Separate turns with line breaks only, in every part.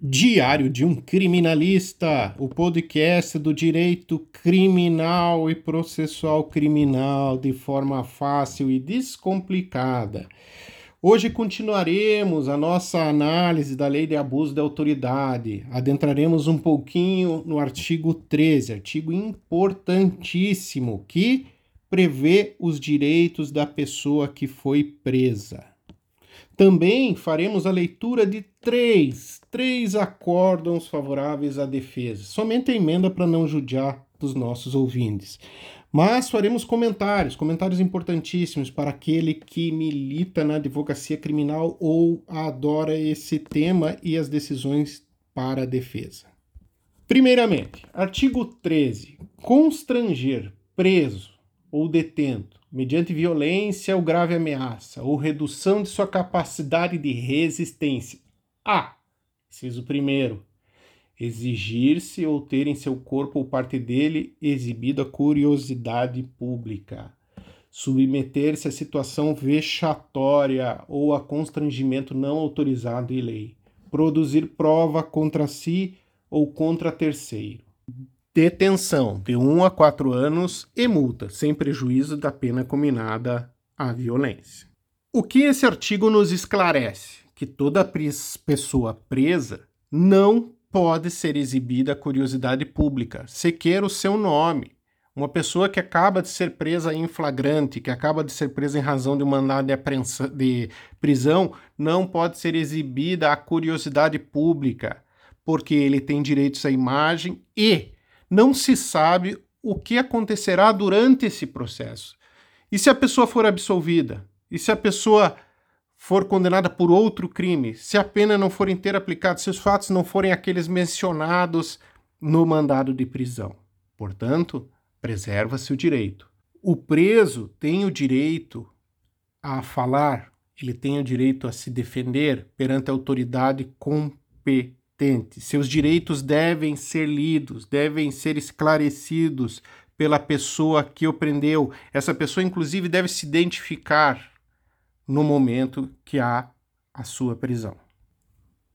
Diário de um Criminalista, o podcast do direito criminal e processual criminal de forma fácil e descomplicada. Hoje continuaremos a nossa análise da lei de abuso de autoridade. Adentraremos um pouquinho no artigo 13, artigo importantíssimo que prevê os direitos da pessoa que foi presa. Também faremos a leitura de três, três acórdãos favoráveis à defesa, somente a emenda para não judiar dos nossos ouvintes. Mas faremos comentários, comentários importantíssimos para aquele que milita na advocacia criminal ou adora esse tema e as decisões para a defesa. Primeiramente, artigo 13. Constranger preso ou detento mediante violência ou grave ameaça, ou redução de sua capacidade de resistência. A. Inciso primeiro. Exigir-se ou ter em seu corpo ou parte dele exibido a curiosidade pública. Submeter-se a situação vexatória ou a constrangimento não autorizado em lei. Produzir prova contra si ou contra terceiro detenção de 1 a 4 anos e multa, sem prejuízo da pena combinada à violência. O que esse artigo nos esclarece? Que toda pessoa presa não pode ser exibida a curiosidade pública, sequer o seu nome. Uma pessoa que acaba de ser presa em flagrante, que acaba de ser presa em razão de um mandado de, de prisão, não pode ser exibida a curiosidade pública, porque ele tem direitos à imagem e não se sabe o que acontecerá durante esse processo. E se a pessoa for absolvida? E se a pessoa for condenada por outro crime? Se a pena não for inteira aplicada? Se os fatos não forem aqueles mencionados no mandado de prisão? Portanto, preserva-se o direito. O preso tem o direito a falar, ele tem o direito a se defender perante a autoridade competente seus direitos devem ser lidos, devem ser esclarecidos pela pessoa que o prendeu. Essa pessoa, inclusive, deve se identificar no momento que há a sua prisão.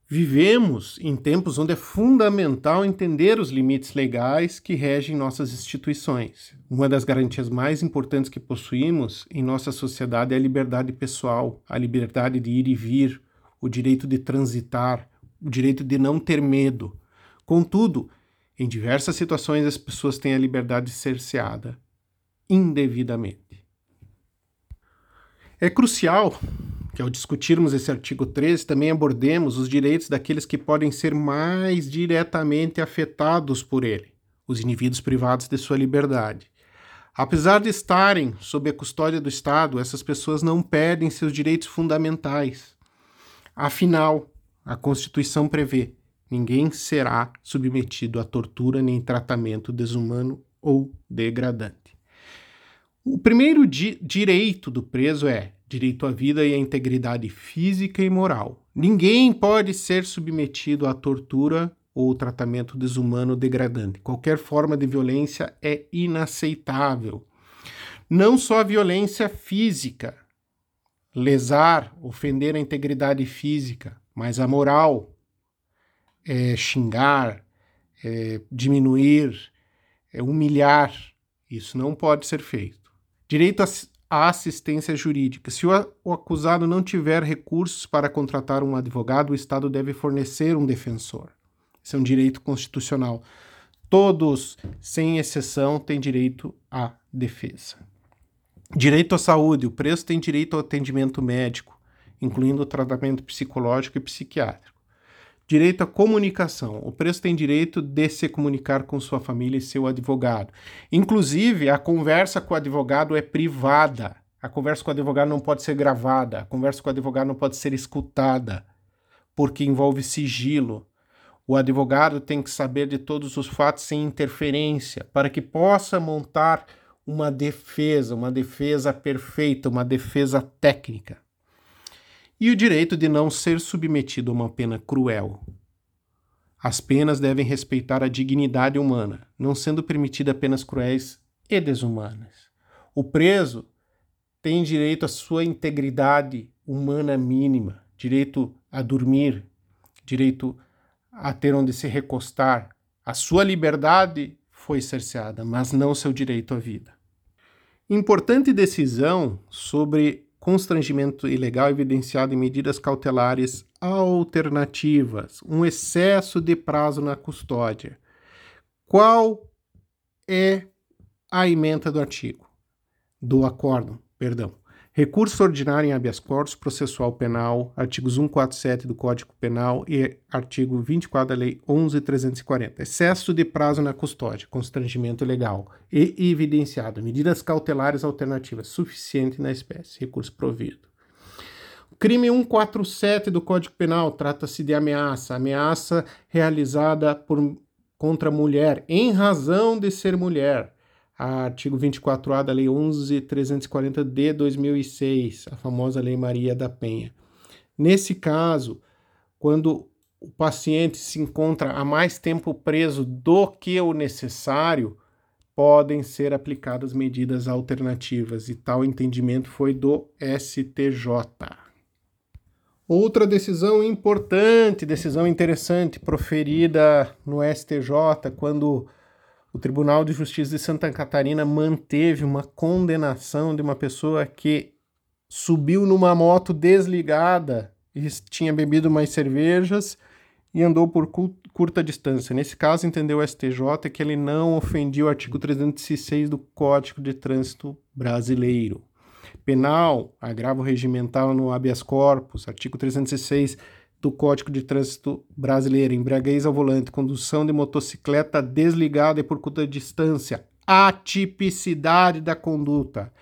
Vivemos em tempos onde é fundamental entender os limites legais que regem nossas instituições. Uma das garantias mais importantes que possuímos em nossa sociedade é a liberdade pessoal, a liberdade de ir e vir, o direito de transitar, o direito de não ter medo. Contudo, em diversas situações as pessoas têm a liberdade cerceada indevidamente. É crucial que, ao discutirmos esse artigo 13, também abordemos os direitos daqueles que podem ser mais diretamente afetados por ele, os indivíduos privados de sua liberdade. Apesar de estarem sob a custódia do Estado, essas pessoas não perdem seus direitos fundamentais. Afinal, a Constituição prevê: ninguém será submetido a tortura nem tratamento desumano ou degradante. O primeiro di direito do preso é direito à vida e à integridade física e moral. Ninguém pode ser submetido à tortura ou tratamento desumano degradante. Qualquer forma de violência é inaceitável. Não só a violência física, lesar, ofender a integridade física, mas a moral é xingar, é diminuir, é humilhar. Isso não pode ser feito. Direito à assistência jurídica. Se o acusado não tiver recursos para contratar um advogado, o Estado deve fornecer um defensor. Isso é um direito constitucional. Todos, sem exceção, têm direito à defesa. Direito à saúde. O preso tem direito ao atendimento médico incluindo o tratamento psicológico e psiquiátrico. Direito à comunicação. O preso tem direito de se comunicar com sua família e seu advogado. Inclusive, a conversa com o advogado é privada. A conversa com o advogado não pode ser gravada. A conversa com o advogado não pode ser escutada, porque envolve sigilo. O advogado tem que saber de todos os fatos sem interferência, para que possa montar uma defesa, uma defesa perfeita, uma defesa técnica e o direito de não ser submetido a uma pena cruel. As penas devem respeitar a dignidade humana, não sendo permitidas penas cruéis e desumanas. O preso tem direito à sua integridade humana mínima, direito a dormir, direito a ter onde se recostar. A sua liberdade foi cerceada, mas não seu direito à vida. Importante decisão sobre constrangimento ilegal evidenciado em medidas cautelares alternativas, um excesso de prazo na custódia. Qual é a emenda do artigo? Do acórdão, perdão. Recurso ordinário em habeas corpus, processual penal, artigos 147 do Código Penal e artigo 24 da Lei 11.340. Excesso de prazo na custódia, constrangimento legal e evidenciado. Medidas cautelares alternativas, suficiente na espécie. Recurso provido. Crime 147 do Código Penal trata-se de ameaça. Ameaça realizada por, contra mulher em razão de ser mulher artigo 24A da Lei 11.340 de 2006, a famosa Lei Maria da Penha. Nesse caso, quando o paciente se encontra há mais tempo preso do que o necessário, podem ser aplicadas medidas alternativas, e tal entendimento foi do STJ. Outra decisão importante, decisão interessante, proferida no STJ, quando o Tribunal de Justiça de Santa Catarina manteve uma condenação de uma pessoa que subiu numa moto desligada e tinha bebido mais cervejas e andou por curta distância. Nesse caso, entendeu o STJ que ele não ofendia o artigo 306 do Código de Trânsito Brasileiro. Penal, agravo regimental no habeas corpus, artigo 306 do Código de Trânsito Brasileiro, embriaguez ao volante, condução de motocicleta desligada e por curta distância, atipicidade da conduta,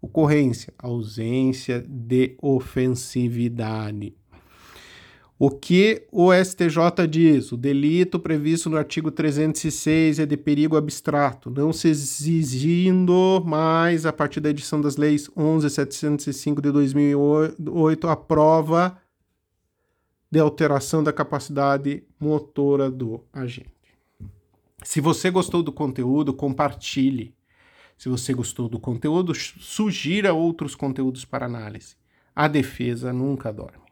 ocorrência, ausência de ofensividade. O que o STJ diz? O delito previsto no artigo 306 é de perigo abstrato, não se exigindo mais, a partir da edição das leis 11.705 de 2008, a prova de alteração da capacidade motora do agente. Se você gostou do conteúdo, compartilhe. Se você gostou do conteúdo, sugira outros conteúdos para análise. A defesa nunca dorme.